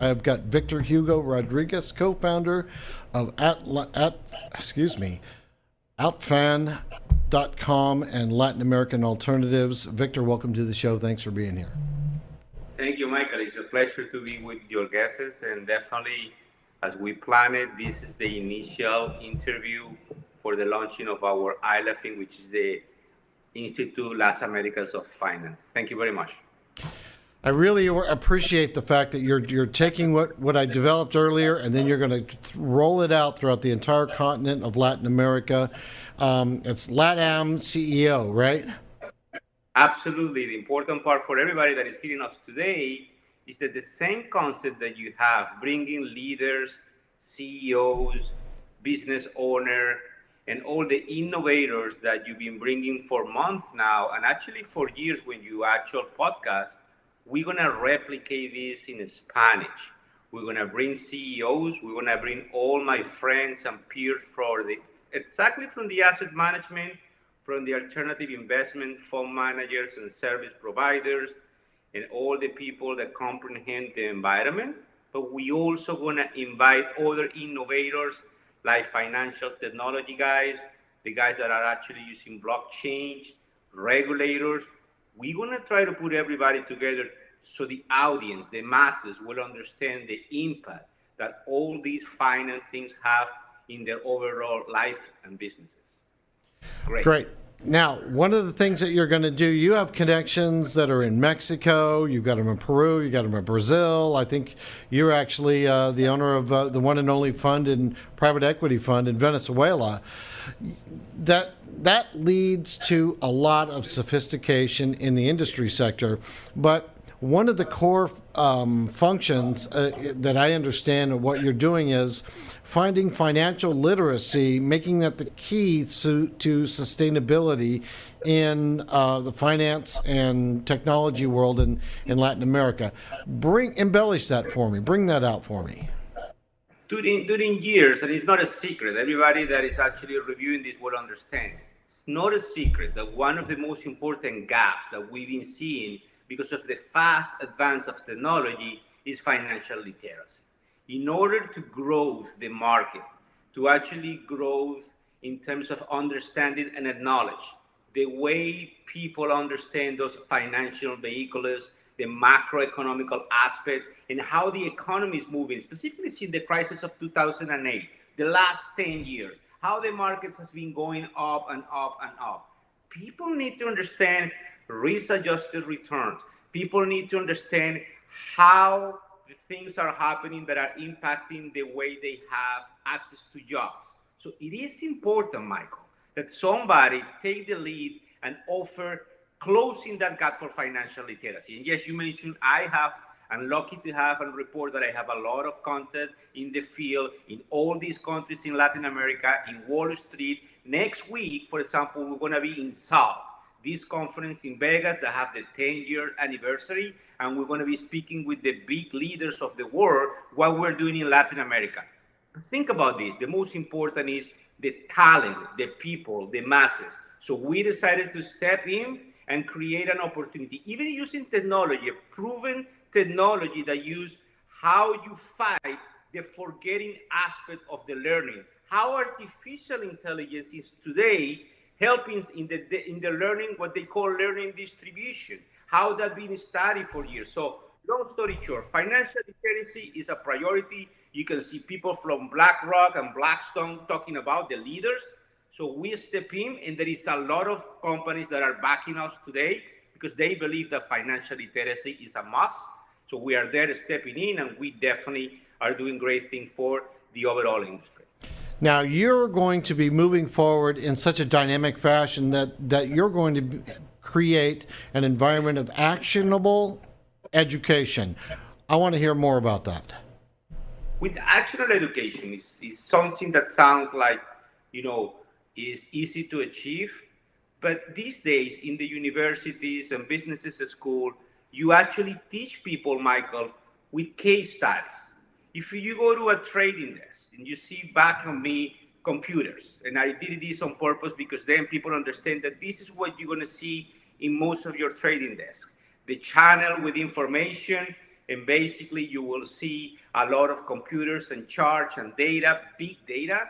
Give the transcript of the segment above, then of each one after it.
I've got Victor Hugo Rodriguez, co-founder of at, at excuse me, outfan.com and Latin American Alternatives. Victor, welcome to the show. Thanks for being here. Thank you, Michael. It's a pleasure to be with your guests, and definitely, as we planned it, this is the initial interview for the launching of our ILAFIN, which is the Institute Las Americas of Finance. Thank you very much. I really appreciate the fact that you're you're taking what, what I developed earlier and then you're going to roll it out throughout the entire continent of Latin America. Um, it's LATAM CEO, right? Absolutely. The important part for everybody that is hearing us today is that the same concept that you have, bringing leaders, CEOs, business owner, and all the innovators that you've been bringing for months now, and actually for years when you actual podcast we're to replicate this in Spanish. We're to bring CEOs. We're to bring all my friends and peers from the, exactly from the asset management, from the alternative investment fund managers and service providers, and all the people that comprehend the environment. But we also to invite other innovators like financial technology guys, the guys that are actually using blockchain, regulators, we're going to try to put everybody together so the audience, the masses, will understand the impact that all these finance things have in their overall life and businesses. Great. Great. Now, one of the things that you're going to do, you have connections that are in Mexico. You've got them in Peru. You've got them in Brazil. I think you're actually uh, the owner of uh, the one and only fund and private equity fund in Venezuela. That that leads to a lot of sophistication in the industry sector, but one of the core um, functions uh, that I understand of what you're doing is finding financial literacy, making that the key to, to sustainability in uh, the finance and technology world in, in Latin America. Bring embellish that for me. Bring that out for me. During, during years, and it's not a secret, everybody that is actually reviewing this will understand. It's not a secret that one of the most important gaps that we've been seeing because of the fast advance of technology is financial literacy. In order to grow the market, to actually grow in terms of understanding and acknowledge the way people understand those financial vehicles, the macroeconomical aspects, and how the economy is moving, specifically since the crisis of 2008, the last 10 years, how the markets has been going up and up and up. People need to understand risk adjusted returns. People need to understand how the things are happening that are impacting the way they have access to jobs. So it is important, Michael, that somebody take the lead and offer closing that gap for financial literacy. And yes, you mentioned I have I'm lucky to have and report that I have a lot of content in the field in all these countries in Latin America, in Wall Street. Next week, for example, we're going to be in SALT this conference in Vegas that have the 10 year anniversary. And we're going to be speaking with the big leaders of the world, what we're doing in Latin America. Think about this. The most important is the talent, the people, the masses. So we decided to step in and create an opportunity, even using technology, proven technology that use how you fight the forgetting aspect of the learning. How artificial intelligence is today helping in the in the learning what they call learning distribution. How that been studied for years. So long story short financial literacy is a priority. You can see people from BlackRock and Blackstone talking about the leaders. So we step in and there is a lot of companies that are backing us today because they believe that financial literacy is a must so we are there stepping in and we definitely are doing great things for the overall industry now you're going to be moving forward in such a dynamic fashion that that you're going to create an environment of actionable education. I want to hear more about that. With actionable education is, is something that sounds like, you know, is easy to achieve. But these days in the universities and businesses school, you actually teach people, Michael, with case studies if you go to a trading desk and you see back on me computers, and I did this on purpose because then people understand that this is what you're going to see in most of your trading desk the channel with information And basically, you will see a lot of computers and charts and data, big data.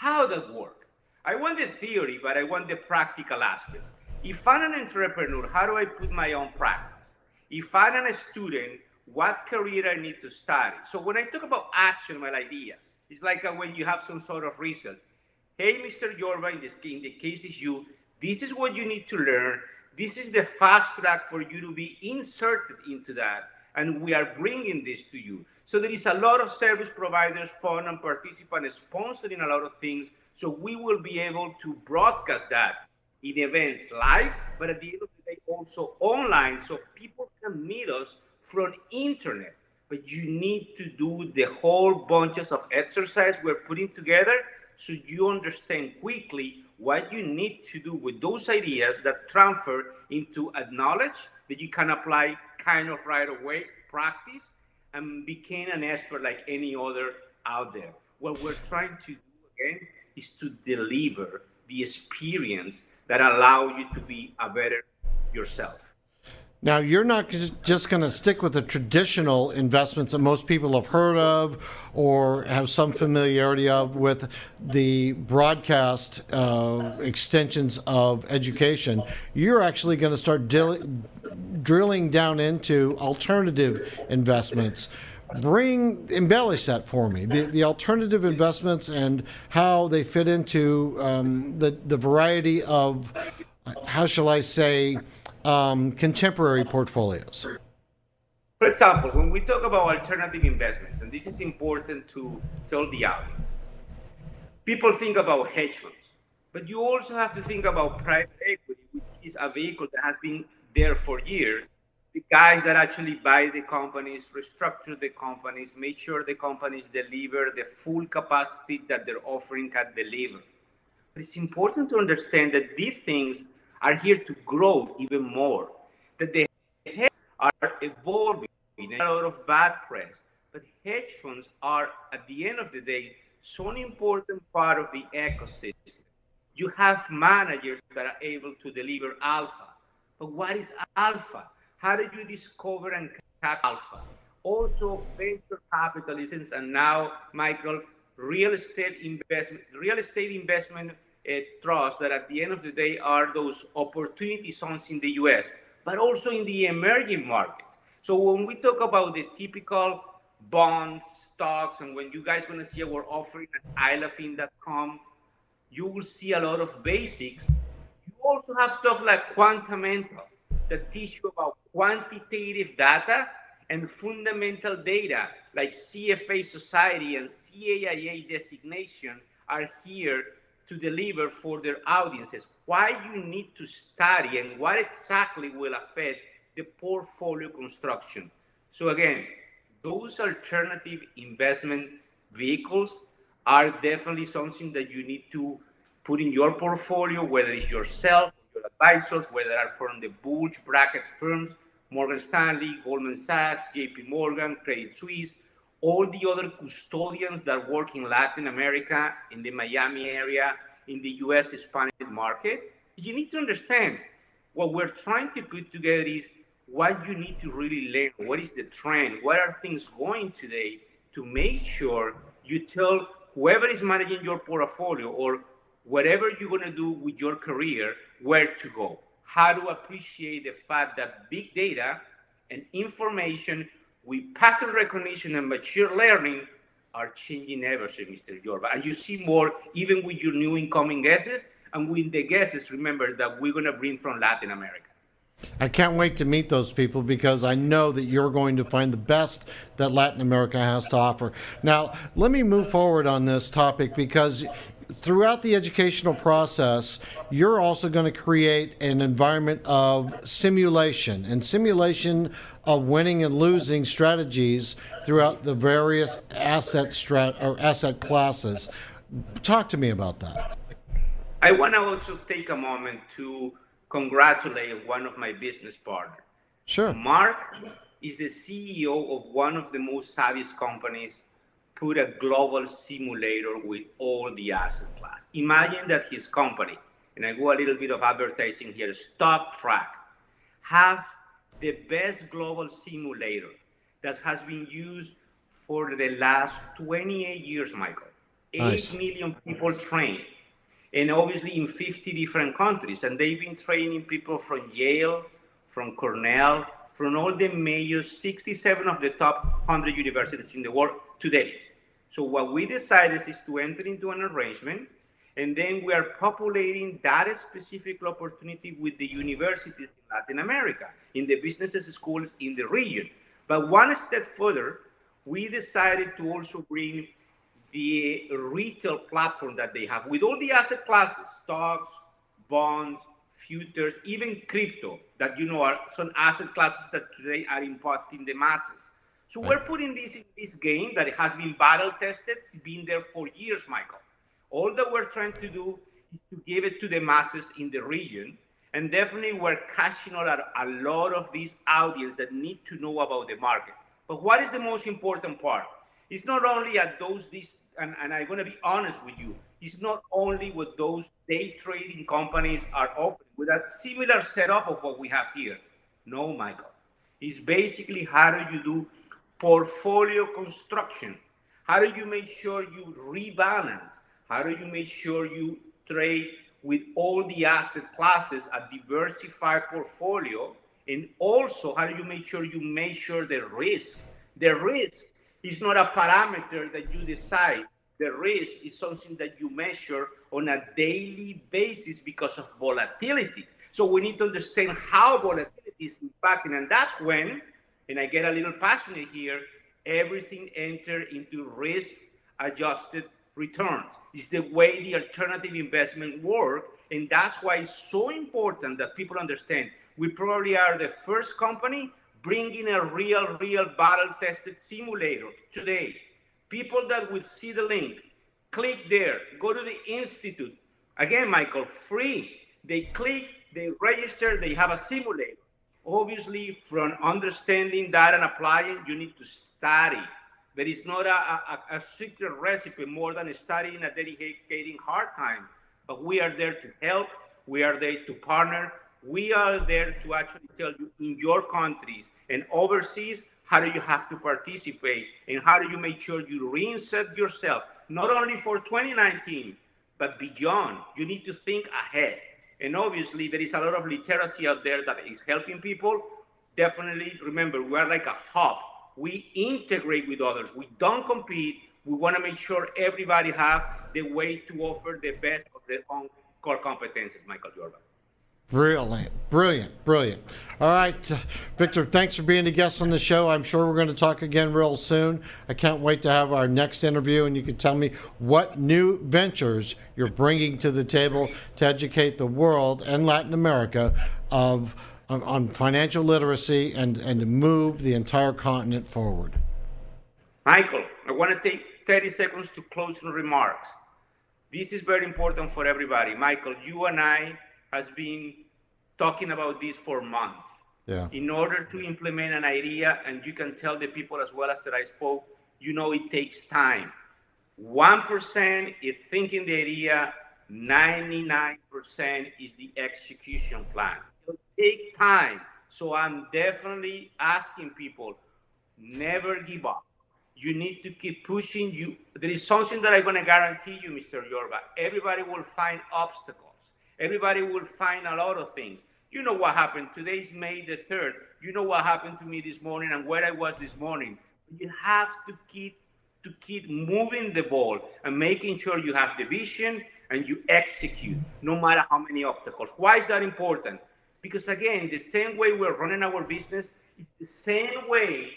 How that work? I want the theory, but I want the practical aspects. If I'm an entrepreneur, how do I put my own practice? If I'm a student, what career I need to study? So when I talk about action, actionable ideas, it's like uh, when you have some sort of research. Hey, Mr. Yorba, in, this, in the case is you, this is what you need to learn. This is the fast track for you to be inserted into that. And we are bringing this to you. So there is a lot of service providers, fund and participants sponsoring a lot of things. So we will be able to broadcast that in events live, but at the end of the day, also online, so people can meet us from internet. But you need to do the whole bunches of exercise we're putting together so you understand quickly what you need to do with those ideas that transfer into a knowledge that you can apply kind of right away, practice, and become an expert like any other out there. What we're trying to do again is to deliver the experience that allow you to be a better yourself. Now, you're not just going to stick with the traditional investments that most people have heard of or have some familiarity of with the broadcast uh, extensions of education. You're actually going to start drilling down into alternative investments. Bring embellish that for me the, the alternative investments and how they fit into um, the the variety of how shall I say um, contemporary portfolios? For example, when we talk about alternative investments, and this is important to tell the audience, people think about hedge funds, but you also have to think about private equity, which is a vehicle that has been there for years. The guys that actually buy the companies, restructure the companies, make sure the companies deliver the full capacity that they're offering can deliver. But it's important to understand that these things are here to grow even more. That the hedge are evolving. A lot of bad press, but hedge funds are, at the end of the day, so an important part of the ecosystem. You have managers that are able to deliver alpha. But what is alpha? How did you discover and cap alpha? Also, venture capitalisms and now, Michael, real estate investment, real estate investment uh, trust that at the end of the day are those opportunity zones in the US, but also in the emerging markets. So when we talk about the typical bonds, stocks, and when you guys to see our offering at ilafin.com, you will see a lot of basics. You also have stuff like Quantamental that teach you about quantitative data and fundamental data like CFA Society and CAIA designation are here to deliver for their audiences, why you need to study and what exactly will affect the portfolio construction. So again, those alternative investment vehicles are definitely something that you need to put in your portfolio, whether it's yourself, your advisors, whether are from the bulge bracket firms, Morgan Stanley, Goldman Sachs, JP Morgan, Credit Suisse, all the other custodians that work in Latin America, in the Miami area, in the US Hispanic market, you need to understand what we're trying to put together is what you need to really learn. What is the trend? What are things going today to make sure you tell whoever is managing your portfolio or whatever you're going to do with your career where to go. How to appreciate the fact that big data and information with pattern recognition and machine learning are changing everything, Mr. Yorba. And you see more even with your new incoming guests and with the guests, remember, that we're going to bring from Latin America. I can't wait to meet those people because I know that you're going to find the best that Latin America has to offer. Now, let me move forward on this topic because throughout the educational process, you're also going to create an environment of simulation and simulation of winning and losing strategies throughout the various asset strat or asset classes. Talk to me about that. I want to also take a moment to congratulate one of my business partners. Sure. Mark is the CEO of one of the most savvy companies put a global simulator with all the asset class. Imagine that his company, and I go a little bit of advertising here, StockTrak, have the best global simulator that has been used for the last 28 years, Michael. Nice. 8 million people trained, and obviously in 50 different countries. And they've been training people from Yale, from Cornell, from all the major 67 of the top 100 universities in the world today. So what we decided is to enter into an arrangement, and then we are populating that specific opportunity with the universities in Latin America, in the businesses schools in the region. But one step further, we decided to also bring the retail platform that they have with all the asset classes, stocks, bonds, futures, even crypto, that you know are some asset classes that today are impacting the masses. So we're putting this in this game that has been battle tested, it's been there for years, Michael. All that we're trying to do is to give it to the masses in the region. And definitely we're cashing out a lot of these audience that need to know about the market. But what is the most important part? It's not only at those, these, and, and I'm going to be honest with you, it's not only what those day trading companies are offering with a similar setup of what we have here. No, Michael. It's basically how do you do portfolio construction? How do you make sure you rebalance? How do you make sure you trade with all the asset classes, a diversified portfolio? And also, how do you make sure you measure the risk? The risk is not a parameter that you decide. The risk is something that you measure on a daily basis because of volatility. So we need to understand how volatility is impacting. And that's when and I get a little passionate here, everything enter into risk adjusted returns. It's the way the alternative investment work. And that's why it's so important that people understand we probably are the first company bringing a real, real battle tested simulator today. People that would see the link, click there, go to the Institute. Again, Michael, free. They click, they register, they have a simulator obviously from understanding that and applying you need to study. There is not a, a, a secret recipe more than studying and dedicating hard time. But we are there to help. We are there to partner. We are there to actually tell you in your countries and overseas how do you have to participate and how do you make sure you reinsert yourself not only for 2019 but beyond. You need to think ahead and obviously, there is a lot of literacy out there that is helping people. Definitely remember, we are like a hub. We integrate with others. We don't compete. We want to make sure everybody have the way to offer the best of their own core competences, Michael Jordan. Brilliant, brilliant, brilliant. All right, uh, Victor, thanks for being a guest on the show. I'm sure we're going to talk again real soon. I can't wait to have our next interview, and you can tell me what new ventures you're bringing to the table to educate the world and Latin America of on, on financial literacy and and to move the entire continent forward. Michael, I want to take 30 seconds to closing remarks. This is very important for everybody. Michael, you and I has been talking about this for months. Yeah. In order to implement an idea, and you can tell the people as well as that I spoke, you know it takes time. 1% is thinking the idea, 99% is the execution plan. It'll take time. So I'm definitely asking people, never give up. You need to keep pushing. You there is something that I'm gonna guarantee you, Mr. Yorba. Everybody will find obstacles Everybody will find a lot of things. You know what happened. Today's May the 3rd. You know what happened to me this morning and where I was this morning. You have to keep to keep moving the ball and making sure you have the vision and you execute no matter how many obstacles. Why is that important? Because again, the same way we're running our business, it's the same way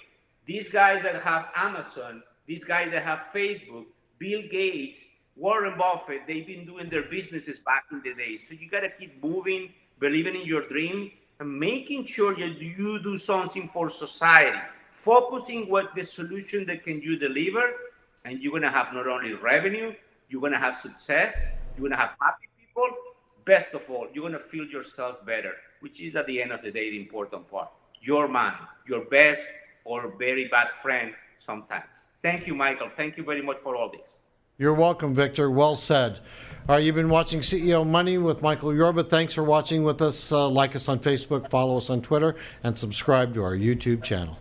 these guys that have Amazon, these guys that have Facebook, Bill Gates, Warren Buffett, they've been doing their businesses back in the day. So you got to keep moving, believing in your dream, and making sure that you do something for society. Focusing what the solution that can you deliver, and you're gonna have not only revenue, you're gonna have success, you're gonna have happy people. Best of all, you're gonna feel yourself better, which is at the end of the day the important part. Your man, your best or very bad friend sometimes. Thank you, Michael. Thank you very much for all this. You're welcome, Victor. Well said. All right, you've been watching CEO Money with Michael Yorba. Thanks for watching with us. Uh, like us on Facebook, follow us on Twitter, and subscribe to our YouTube channel.